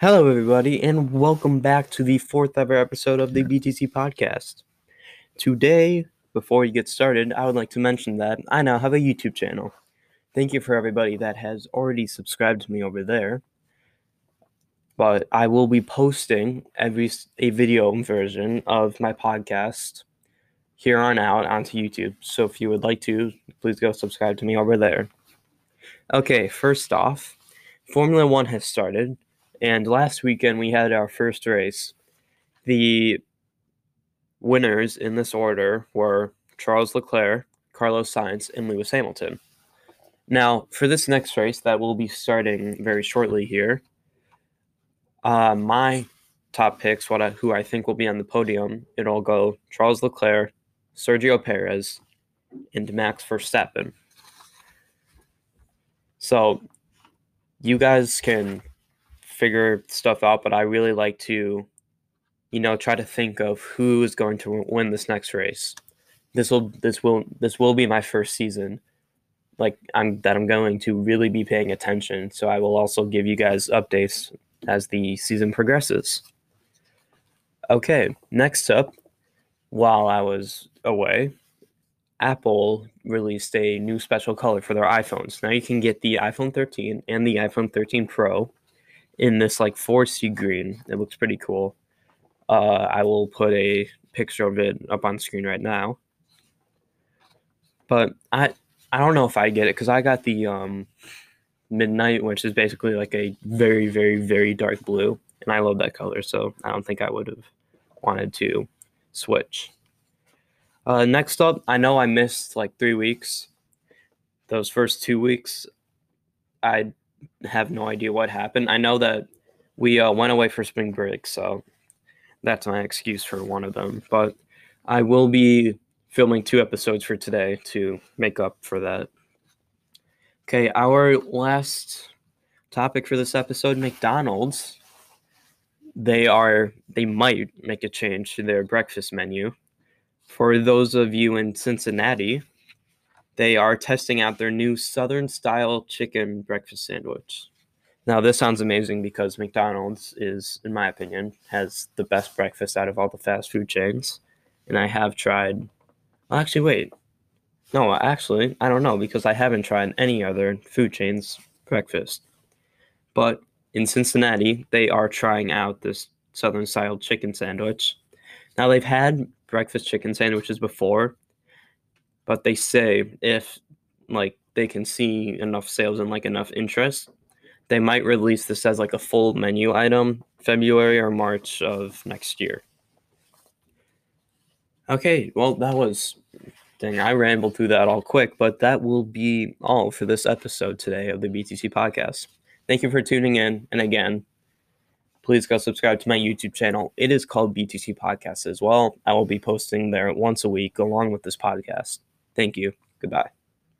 Hello, everybody, and welcome back to the fourth ever episode of the BTC podcast. Today, before we get started, I would like to mention that I now have a YouTube channel. Thank you for everybody that has already subscribed to me over there. But I will be posting every a video version of my podcast here on out onto YouTube. So if you would like to, please go subscribe to me over there. Okay, first off, Formula One has started, and last weekend we had our first race. The winners in this order were Charles Leclerc, Carlos Sainz, and Lewis Hamilton. Now, for this next race that will be starting very shortly here, uh, my top picks, what I, who I think will be on the podium, it'll go Charles Leclerc, Sergio Perez, and Max Verstappen. So you guys can figure stuff out, but I really like to, you know, try to think of who is going to win this next race. This will this will this will be my first season like I'm that I'm going to really be paying attention. So I will also give you guys updates as the season progresses. Okay, next up, while I was away, Apple released a new special color for their iPhones. Now you can get the iPhone 13 and the iPhone 13 Pro in this like foresty green. It looks pretty cool. Uh, I will put a picture of it up on screen right now. But I I don't know if I get it because I got the um, midnight, which is basically like a very very very dark blue, and I love that color. So I don't think I would have wanted to switch. Uh, next up, I know I missed like three weeks. Those first two weeks, I have no idea what happened. I know that we uh, went away for spring break, so that's my excuse for one of them. But I will be filming two episodes for today to make up for that. Okay, our last topic for this episode McDonald's. They are, they might make a change to their breakfast menu. For those of you in Cincinnati, they are testing out their new Southern style chicken breakfast sandwich. Now, this sounds amazing because McDonald's is, in my opinion, has the best breakfast out of all the fast food chains. And I have tried. Actually, wait. No, actually, I don't know because I haven't tried any other food chains breakfast. But in Cincinnati, they are trying out this Southern style chicken sandwich. Now, they've had breakfast chicken sandwiches before, but they say if like they can see enough sales and like enough interest, they might release this as like a full menu item February or March of next year. Okay, well that was dang, I rambled through that all quick, but that will be all for this episode today of the BTC podcast. Thank you for tuning in, and again, please go subscribe to my YouTube channel. It is called BTC Podcast as well. I will be posting there once a week along with this podcast. Thank you. Goodbye.